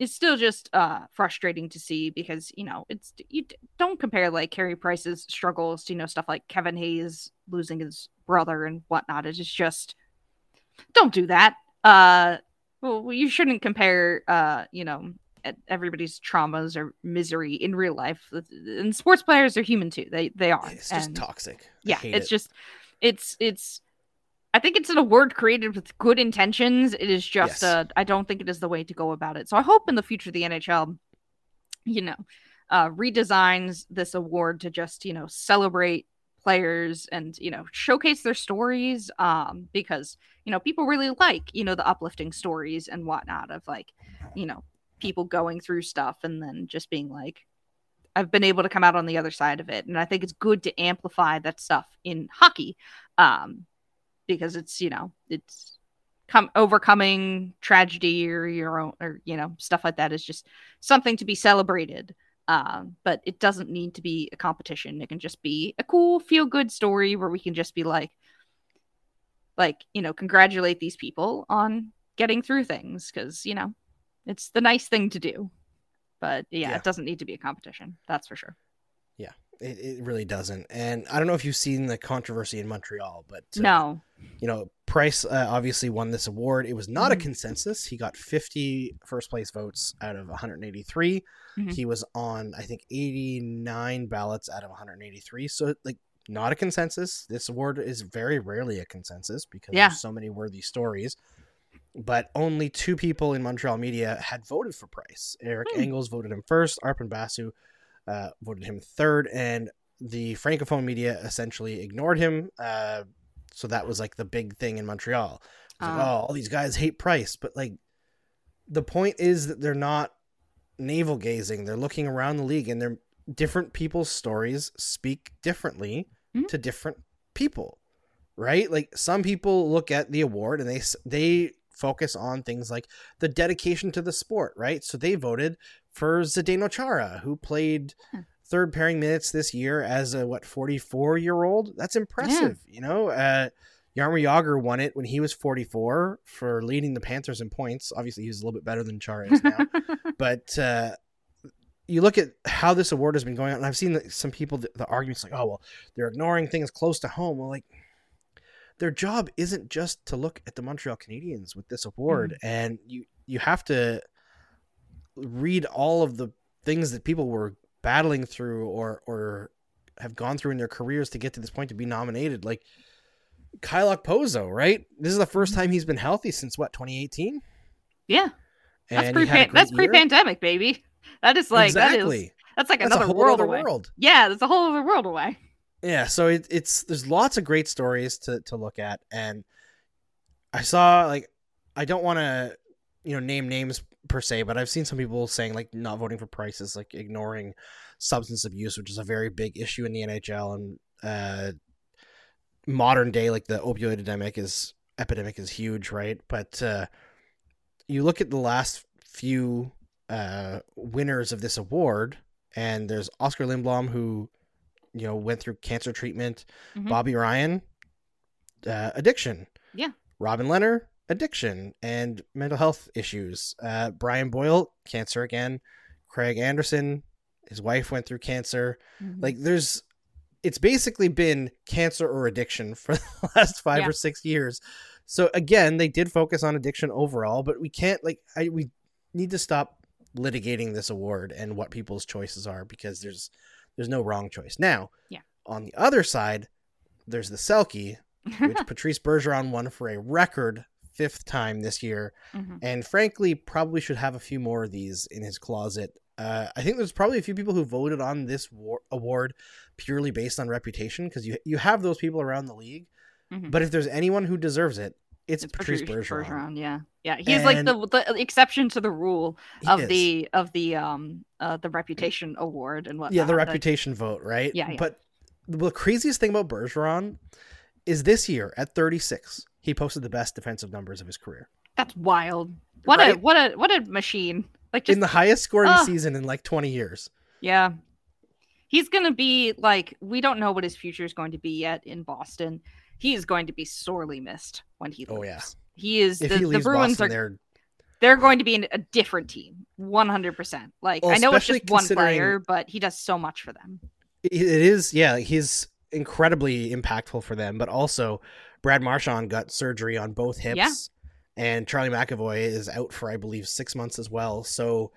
it's still just uh frustrating to see because you know it's you don't compare like Carey Price's struggles to you know stuff like Kevin Hayes losing his brother and whatnot. It's just don't do that. Uh, well, you shouldn't compare uh you know everybody's traumas or misery in real life. And sports players are human too. They they are. it's just And- toxic I yeah it's it. just it's it's i think it's an award created with good intentions it is just Yes. uh i don't think it is the way to go about it so i hope in the future the nhl you know uh redesigns this award to just you know celebrate players and you know showcase their stories um because you know people really like you know the uplifting stories and whatnot of like you know people going through stuff and then just being like I've been able to come out on the other side of it. And I think it's good to amplify that stuff in hockey um, because it's, you know, it's come overcoming tragedy or your own, or, you know, stuff like that is just something to be celebrated. Um, but it doesn't need to be a competition. It can just be a cool, feel good story where we can just be like, like, you know, congratulate these people on getting through things because, you know, it's the nice thing to do. But yeah, Yeah. it doesn't need to be a competition. That's for sure. It, it really doesn't and i don't know if you've seen the controversy in montreal but uh, no. you know, Price uh, obviously won this award. It was not a Mhm. consensus. He got 50 first place votes out of 183. Mhm. He was on, I think, 89 ballots out of 183. So, like, not a consensus. This award is very rarely a consensus because Yeah. there's so many worthy stories. But only two people in Montreal media had voted for Price. Eric Hmm. Engels voted him first. Arpan Basu uh, voted him third, and the francophone media essentially ignored him. Uh, so that was like the big thing in Montreal. Like, Ah. oh, all these guys hate Price, but like the point is that they're not navel gazing. They're looking around the league, and they're different people's stories speak differently Mhm. to different people, right? Like some people look at the award and they they focus on things like the dedication to the sport, right? So they voted for Zdeno Chara, who played Hmm. third pairing minutes this year as a what 44 year old. That's impressive, you know. Uh, Jaromir Jagr won it when he was 44 for leading the Panthers in points. Obviously, he's a little bit better than Chara is now <laughs> but uh, you look at how this award has been going on, and I've seen that some people the, the arguments like, oh well, they're ignoring things close to home. Well, like their job isn't just to look at the Montreal Canadiens with this award, and you you have to read all of the things that people were battling through or or have gone through in their careers to get to this point to be nominated. Like Kyle Pozo, right? This is the first time he's been healthy since what 2018. yeah. That's And he pre-pan- that's year. pre-pandemic, baby. That is like exactly. is that's like That's another a whole world other away. world. Yeah, that's a whole other world away. Yeah, so it, it's there's lots of great stories to to look at, and I saw like I don't want to you know name names per se, but I've seen some people saying like not voting for Price is like ignoring substance abuse, which is a very big issue in the NHL and uh, modern day. Like the opioid epidemic is epidemic is huge, right? But uh, you look at the last few uh, winners of this award, and there's Oskar Lindblom who you know went through cancer treatment. Mhm. Bobby Ryan, uh, addiction. Yeah. Robin Lehner, addiction and mental health issues. Uh, Brian Boyle, cancer again. Craig Anderson, his wife went through cancer. Mhm. Like there's, it's basically been cancer or addiction <laughs> for the last five Yeah. or six years. So again, they did focus on addiction overall, but we can't like I we need to stop litigating this award and what people's choices are because there's there's no wrong choice. Now, Yeah. on the other side, there's the Selke, which <laughs> Patrice Bergeron won for a record fifth time this year, Mhm. and frankly, probably should have a few more of these in his closet. Uh, I think there's probably a few people who voted on this war- award purely based on reputation because you you have those people around the league. Mhm. But if there's anyone who deserves it, it's, It's Patrice, Bergeron. Yeah, yeah. He's like the the exception to the rule of is. the of the um uh the reputation award and what. yeah, the Like, reputation vote, right? Yeah, yeah. But the craziest thing about Bergeron is this year at 36, he posted the best defensive numbers of his career that's wild. What a what a what a machine. Like just in the highest scoring Ugh. season in like 20 years. Yeah. He's going to be like, we don't know what his future is going to be yet in Boston. He is going to be sorely missed when he leaves. Oh, yeah. He is, If the, he the leaves Bruins Boston, are, they're they're going to be in a different team. 100%. Like, Well, I know it's just one player, but he does so much for them. it is yeah he's incredibly impactful for them but also brad marchand got surgery on both hips Yeah. and charlie mcavoy is out for i believe six months as well so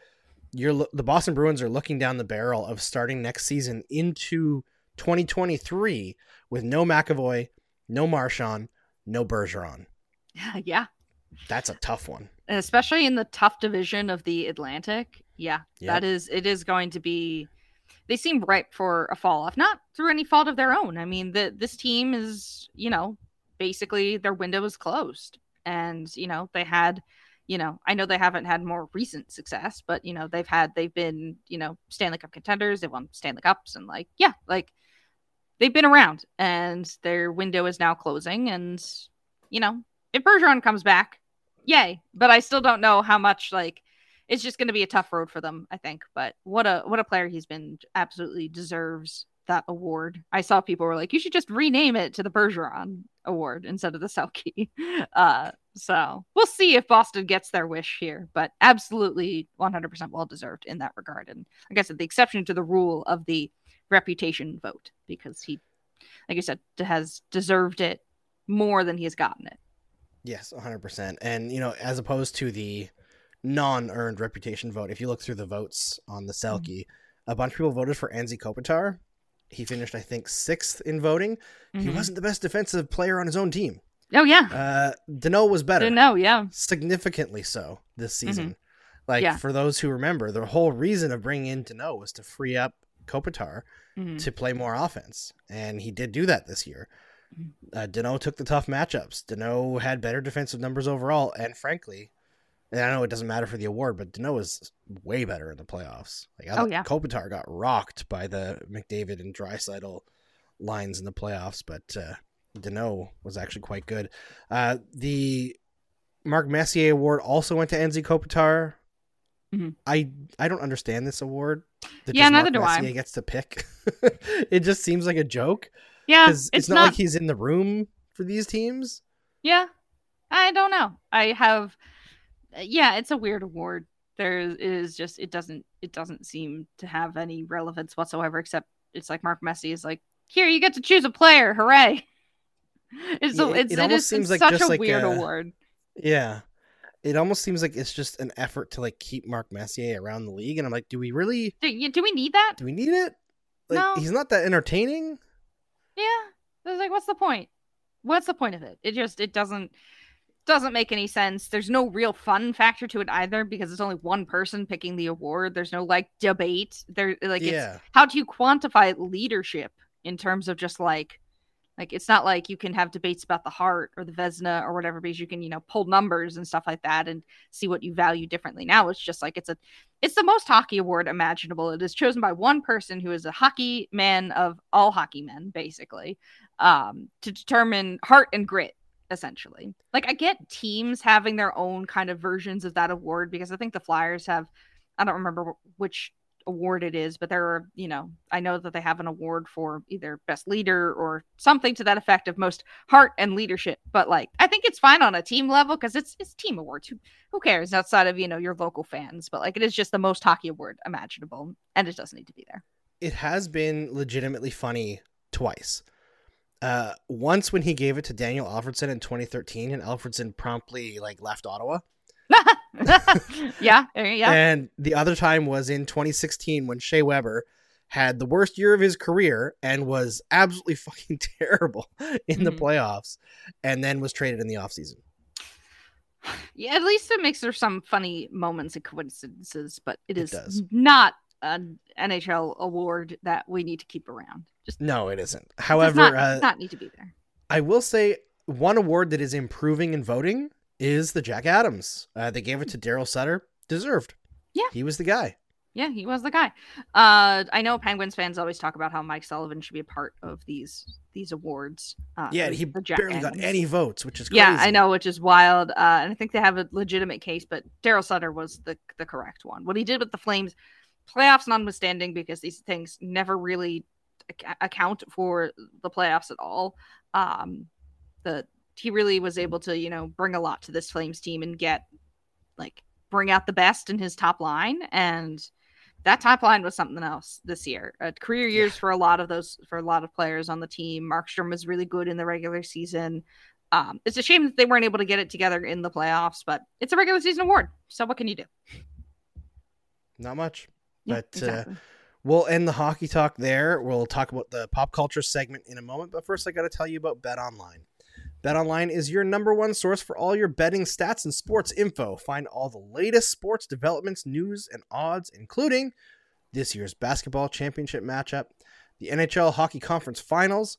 you're the boston bruins are looking down the barrel of starting next season into 2023 with no mcavoy no marchand no bergeron <laughs> yeah. that's a tough one And especially in the tough division of the Atlantic. Yeah, Yep. that is it is going to be they seem ripe for a fall off, not through any fault of their own. I mean, the this team is, you know, basically their window is closed. And, you know, they had, you know, I know they haven't had more recent success, but you know, they've had they've been, you know, Stanley Cup contenders, they've won Stanley Cups and like, yeah, like they've been around and their window is now closing and you know, if Bergeron comes back, yay. But I still don't know how much like it's just going to be a tough road for them, I think. But what a what a player he's been. Absolutely deserves that award. I saw people were like, you should just rename it to the Bergeron Award instead of the Selke. <laughs> Uh, so we'll see if Boston gets their wish here, but absolutely 100% well deserved in that regard. And like I said, the exception to the rule of the reputation vote because he, like you said, has deserved it more than he has gotten it. Yes, 100%. And, you know, as opposed to the non earned reputation vote, if you look through the votes on the Selke, a bunch of people voted for Anze Kopitar. He finished, I think, sixth in voting. He Mhm. wasn't the best defensive player on his own team. Oh yeah, Uh, Danault was better, no, yeah, significantly so this season. Like, Yeah. for those who remember, the whole reason of bringing in Danault was to free up Kopitar Mhm. to play more offense, and he did do that this year. Mhm. Uh, Danault took the tough matchups. Danault had better defensive numbers overall, and frankly, and I know it doesn't matter for the award, but Danault was way better in the playoffs. Like, I Oh, yeah. Kopitar got rocked by the McDavid and Draisaitl lines in the playoffs, but uh, Danault was actually quite good. Uh, the Mark Messier award also went to Anze Kopitar. Mhm. I I don't understand this award. That Yeah, just neither Mark do I. Gets to pick. <laughs> it just seems like a joke yeah. because It's, it's, not, like he's in the room for these teams. Yeah, I don't know. I have. Uh, yeah, it's a weird award. There is just it doesn't it doesn't seem to have any relevance whatsoever. Except it's like Mark Messier is like, here you get to choose a player. Hooray! <laughs> It's Yeah, a, it's it it almost is seems like such a like weird a- award. Yeah, it almost seems like it's just an effort to like keep Mark Messier around the league, and I'm like, do we really? Do, do we need that? Do we need it? Like, No. he's not that entertaining. Yeah. It's like, what's the point? What's the point of it? It just it doesn't doesn't make any sense. There's no real fun factor to it either because it's only one person picking the award. There's no like debate. There like it's how do you quantify leadership in terms of just like like it's not like you can have debates about the Hart or the Vezina or whatever because you can you know pull numbers and stuff like that and see what you value differently. Now it's just like it's a it's the most hockey award imaginable. It is chosen by one person who is a hockey man of all hockey men basically um to determine heart and grit essentially. Like I get teams having their own kind of versions of that award because I think the Flyers have I don't remember which award it is, but there are, you know, I know that they have an award for either best leader or something to that effect of most heart and leadership. But like, I think it's fine on a team level because it's it's team awards. Who who cares outside of you know your local fans? But like, it is just the most hockey award imaginable, and it doesn't need to be there. it has been legitimately funny twice. Uh, once when he gave it to Daniel Alfredsson in 2013, and Alfredsson promptly like left Ottawa, <laughs> yeah, yeah. And the other time was in 2016 when Shea Weber had the worst year of his career and was absolutely <laughs> fucking terrible in the Mhm. playoffs and then was traded in the offseason. Yeah, at least it makes there some funny moments and coincidences, but it It is does. not an NHL award that we need to keep around. Just No, it isn't. it does However, not, uh, not need to be there. I will say one award that is improving in voting is the Jack Adams. Uh, they gave it to Daryl Sutter. Deserved. Yeah. He was the guy. Yeah, he was the guy. Uh, I know Penguins fans always talk about how Mike Sullivan should be a part of these these awards. Uh, Yeah, he barely got any votes, which is crazy. Yeah, I know, which is wild. Uh, and I think they have a legitimate case, but Daryl Sutter was the the correct one. What he did with the Flames, playoffs notwithstanding, because these things never really ac- account for the playoffs at all. Um, the he really was able to, you know, bring a lot to this Flames team and get like bring out the best in his top line and that top line was something else this year. Uh, career years for a lot of those for a lot of players on the team. Markstrom was really good in the regular season. Um, it's a shame that they weren't able to get it together in the playoffs, but it's a regular season award. So what can you do? Not much. Yeah, But, uh. We'll end the hockey talk there. We'll talk about the pop culture segment in a moment, but first I got to tell you about Bet Online. Bet Online is your number one source for all your betting stats and sports info. Find all the latest sports developments, news, and odds, including this year's basketball championship matchup, the NHL Hockey Conference Finals,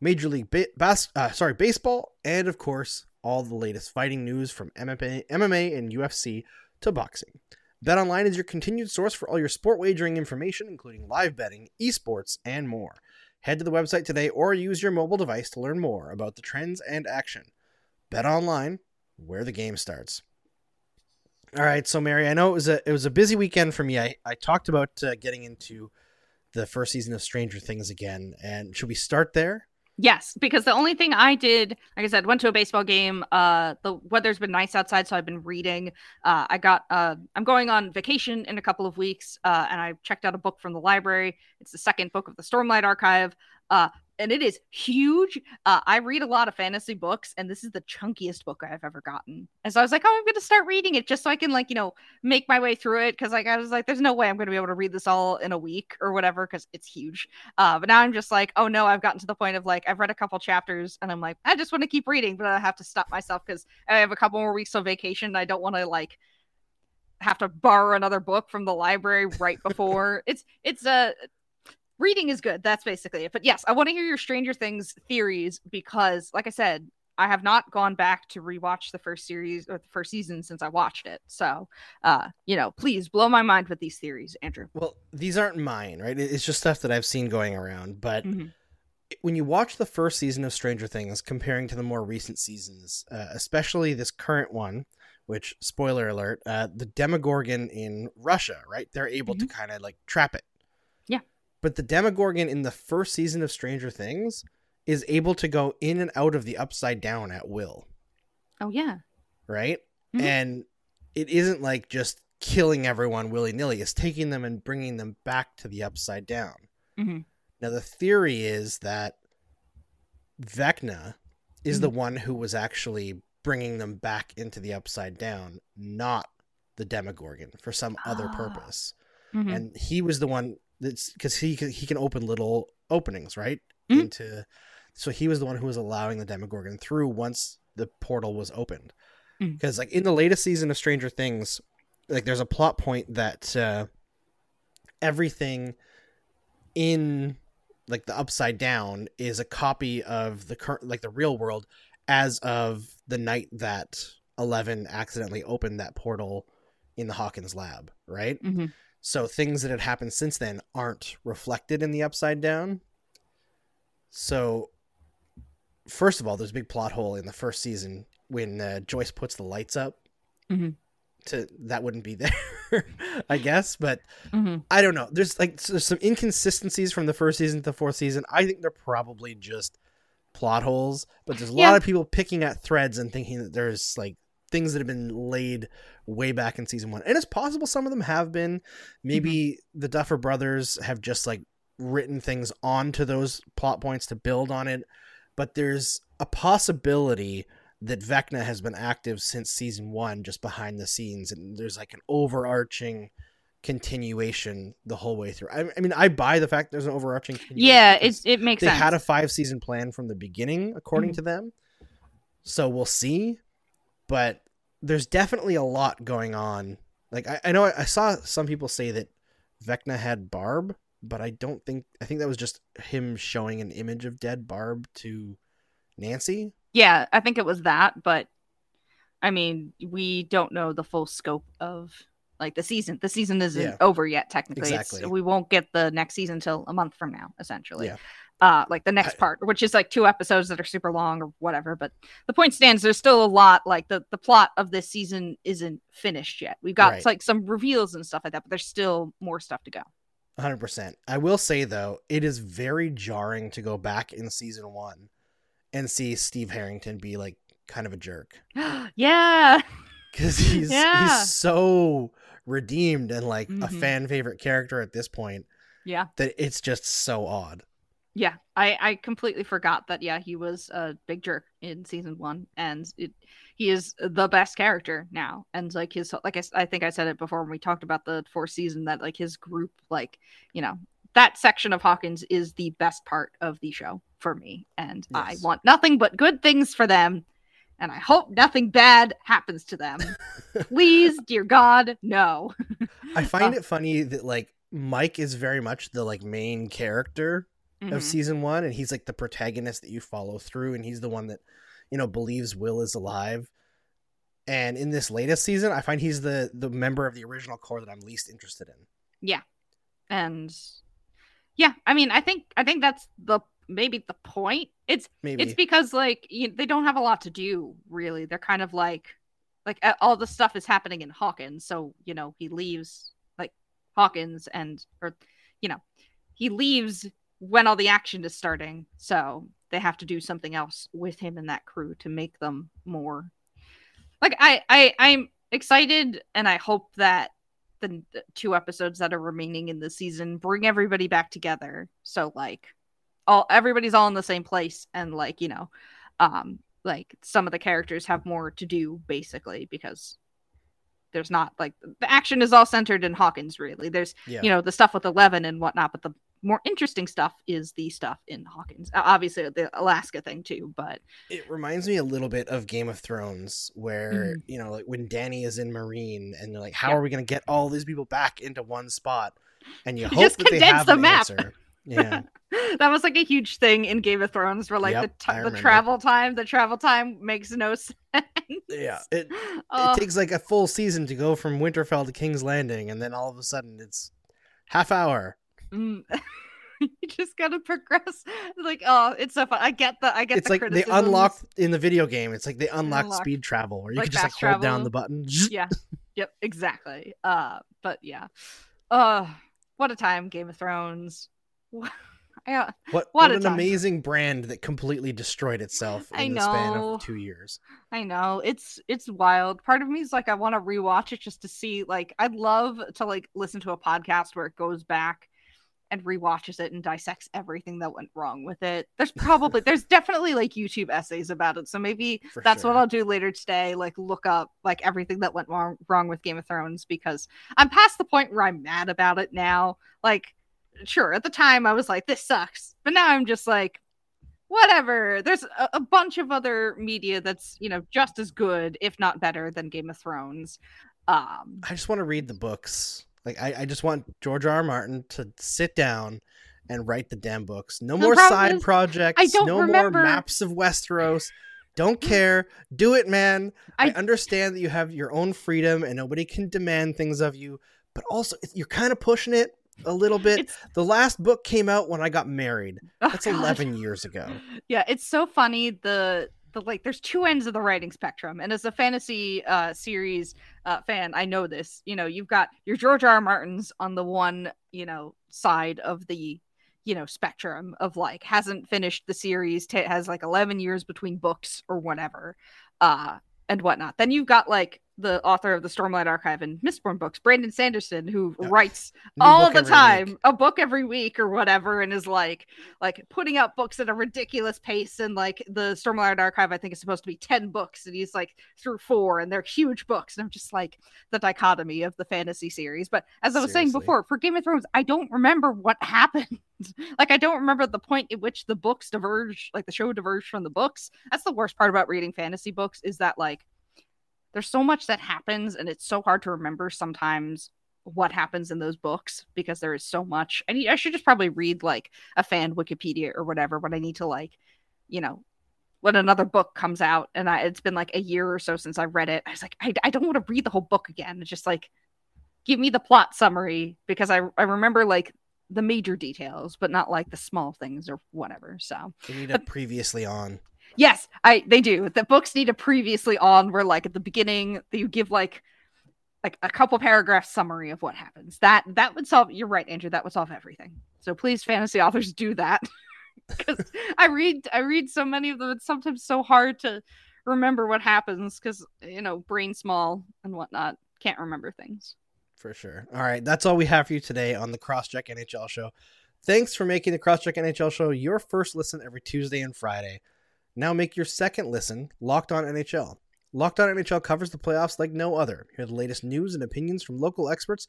Major League ba- bas- uh, sorry baseball, and of course all the latest fighting news from MMA, MMA and UFC to boxing. BetOnline is your continued source for all your sport wagering information, including live betting, esports, and more. Head to the website today or use your mobile device to learn more about the trends and action. BetOnline, where the game starts. All right, so Mary, I know it was a it was a busy weekend for me. I I talked about uh, getting into the first season of Stranger Things again, and should we start there? Yes, because the only thing I did, like I said, went to a baseball game. Uh, the weather's been nice outside, so I've been reading. Uh, I got, uh, I'm going on vacation in a couple of weeks, uh, and I checked out a book from the library. It's the second book of the Stormlight Archive, uh, and it is huge. Uh, I read a lot of fantasy books, and this is the chunkiest book I've ever gotten. And so I was like, oh, I'm going to start reading it just so I can, like, you know, make my way through it. Because, like, I was like, there's no way I'm going to be able to read this all in a week or whatever, because it's huge. Uh, but now I'm just like, oh no, I've gotten to the point of like I've read a couple chapters and I'm like, I just want to keep reading, but I have to stop myself because I have a couple more weeks of vacation. And I don't want to like have to borrow another book from the library right before. it's it's a reading is good. That's basically it. But yes, I want to hear your Stranger Things theories because, like I said, I have not gone back to rewatch the first series or the first season since I watched it. So, uh, you know, please blow my mind with these theories, Andrew. Well, these aren't mine, right? It's just stuff that I've seen going around. But Mhm. when you watch the first season of Stranger Things, comparing to the more recent seasons, uh, especially this current one, which spoiler alert, uh, the Demogorgon in Russia, right? They're able to kind of like trap it. Yeah. But the Demogorgon in the first season of Stranger Things is able to go in and out of the upside down at will, Oh yeah. right? Mhm. And it isn't like just killing everyone willy nilly, it's taking them and bringing them back to the upside down. Mhm. Now, the theory is that Vecna is the one who was actually bringing them back into the upside down, not the Demogorgon for some other Ah. purpose. Mhm. And he was the one that's because he can, he can open little openings, right? Mhm. Into so he was the one who was allowing the Demogorgon through once the portal was opened. Because like in the latest season of Stranger Things, like there's a plot point that uh, everything in like the upside down is a copy of the current like the real world as of the night that 11 accidentally opened that portal in the Hawkins lab, right? Mhm. So things that had happened since then aren't reflected in the upside down. So first of all, there's a big plot hole in the first season when uh, Joyce puts the lights up. Mhm. To that wouldn't be <laughs> there, I guess, but Mhm. I don't know. There's like there's some inconsistencies from the first season to the fourth season. I think they're probably just plot holes, but there's a Yeah. lot of people picking at threads and thinking that there's like things that have been laid way back in season one. And it's possible some of them have been. Maybe the Duffer brothers have just like written things onto those plot points to build on it. But there's a possibility that Vecna has been active since season one, just behind the scenes, and there's like an overarching continuation the whole way through. I, I mean, I buy the fact there's an overarching. Yeah, it's it makes sense. they sense. had a five season plan from the beginning, according Mhm. to them. So we'll see, but there's definitely a lot going on. Like I, I know I, I saw some people say that Vecna had Barb, but I don't think I think that was just him showing an image of dead Barb to Nancy. yeah, I think it was that, but I mean, we don't know the full scope of like the season. The season isn't Yeah. over yet, technically. Exactly. We won't get the next season until a month from now, essentially. Yeah. Uh, like the next part, which is like two episodes that are super long or whatever. But the point stands, there's still a lot. Like the the plot of this season isn't finished yet. We've got Right. like some reveals and stuff like that, but there's still more stuff to go. 100%. I will say though, it is very jarring to go back in season 1 and see Steve Harrington be like kind of a jerk <gasps> yeah. cuz <laughs> he's Yeah. he's so redeemed and like a Mhm. fan favorite character at this point Yeah. that it's just so odd. Yeah, I I completely forgot that. Yeah, he was a big jerk in season one, and it, he is the best character now. And like his, like I, I think I said it before when we talked about the fourth season that like his group, like you know, that section of Hawkins is the best part of the show for me, and I want nothing but good things for them, and I hope nothing bad happens to them. <laughs> Please, dear God, no. I find Oh. <laughs> it funny that like Mike is very much the like main character Mhm. of season 1 and he's like the protagonist that you follow through and he's the one that you know believes Will is alive. And in this latest season, I find he's the the member of the original core that I'm least interested in. Yeah, and yeah, I mean, I think I think that's the maybe the point. It's Maybe it's because like you, they don't have a lot to do really they're kind of like like all the stuff is happening in hawkins so you know he leaves like hawkins and or you know he leaves when all the action is starting so they have to do something else with him and that crew to make them more. Like i i i'm excited and i hope that the the two episodes that are remaining in the season bring everybody back together. So like all everybody's all in the same place and like you know um like some of the characters have more to do basically because there's not like the action is all centered in hawkins really. There's yeah. you know the stuff with 11 and whatnot but the more interesting stuff is the stuff in hawkins obviously the alaska thing too but It reminds me a little bit of Game of Thrones, where Mhm. you know, like when Danny is in Meereen, and they're like, "How Yeah. are we going to get all these people back into one spot?" And you You <laughs> hope just that they have the an map. answer. Yeah, <laughs> that was like a huge thing in game of thrones where like Yep, the, t- the travel time the travel time makes no <laughs> sense yeah. It Oh. it takes like a full season to go from Winterfell to King's Landing, and then all of a sudden it's half hour. Mm. <laughs> you just gotta progress. Like, oh, it's so fun. I get the, I get It's the like they criticisms. unlocked in the video game. It's like they unlocked unlock- speed travel, where you like can just like fast hold down the button. <laughs> Yeah. Yep. Exactly. Uh, but yeah. Uh, what a time, Game of Thrones. <laughs> yeah. What What what an time. amazing brand that completely destroyed itself in I the span of two years. I know it's it's wild. Part of me is like I want to rewatch it just to see. Like I'd love to like listen to a podcast where it goes back and rewatches it and dissects everything that went wrong with it. There's <laughs> probably there's definitely like YouTube essays about it. So maybe For that's what. I'll do later today. Like look up like everything that went wrong wrong with Game of Thrones because I'm past the point where I'm mad about it now. Like sure at the time I was like this sucks, but now I'm just like whatever. There's a, a bunch of other media that's you know just as good, if not better, than Game of Thrones. Um, I just want to read the books. Like I, I just want George R. R. Martin to sit down and write the damn books. No The more side is, projects. don't no remember- more maps of Westeros. Don't care. Do it, man. I, I- understand that you have your own freedom and nobody can demand things of you, but also you're kind of pushing it a little bit. It's- The last book came out when I got married. oh, That's God. 11 years ago. Yeah, it's so funny. The the like, there's two ends of the writing spectrum, and as a fantasy uh series uh fan, I know this. You know, you've got your George R. R. Martins on the one you know side of the you know spectrum of like hasn't finished the series, ta has like 11 years between books or whatever, uh, and whatnot. Then you've got like the author of the Stormlight Archive and Mistborn books, Brandon Sanderson, who Yeah. writes New all the time, week. a book every week or whatever, and is like like putting out books at a ridiculous pace. And like the Stormlight Archive, I think is supposed to be ten books, and he's like through four, and they're huge books. And I'm just like the dichotomy of the fantasy series. But as I was saying before, for Game of Thrones, I don't remember what <laughs> happened. like I don't remember the point at which the books diverge, like the show diverged from the books. That's the worst part about reading fantasy books is that like there's so much that happens and it's so hard to remember sometimes what happens in those books because there is so much. And i should just probably read like a fan wikipedia or whatever when i need to like you know when another book comes out and I, it's been like a year or so since i read it i was like i, I don't want to read the whole book again. It's just like give me the plot summary because i, I remember like the major details but not like the small things or whatever so. They need a previously on. Yes, I they do. The books need a previously on where like at the beginning you give like like a couple paragraph summary of what happens. That that would solve you're right, Andrew, that would solve everything. So please fantasy authors do that. <laughs> Cuz I read I read so many of them it's sometimes so hard to remember what happens cuz you know, brain small and whatnot. Can't remember things. For sure. All right, that's all we have for you today on the Crosscheck NHL show. Thanks for making the Crosscheck NHL show your first listen every Tuesday and Friday. Now make your second listen Locked On NHL. Locked On NHL covers the playoffs like no other. Hear the latest news and opinions from local experts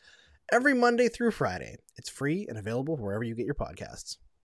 every Monday through Friday. It's free and available wherever you get your podcasts.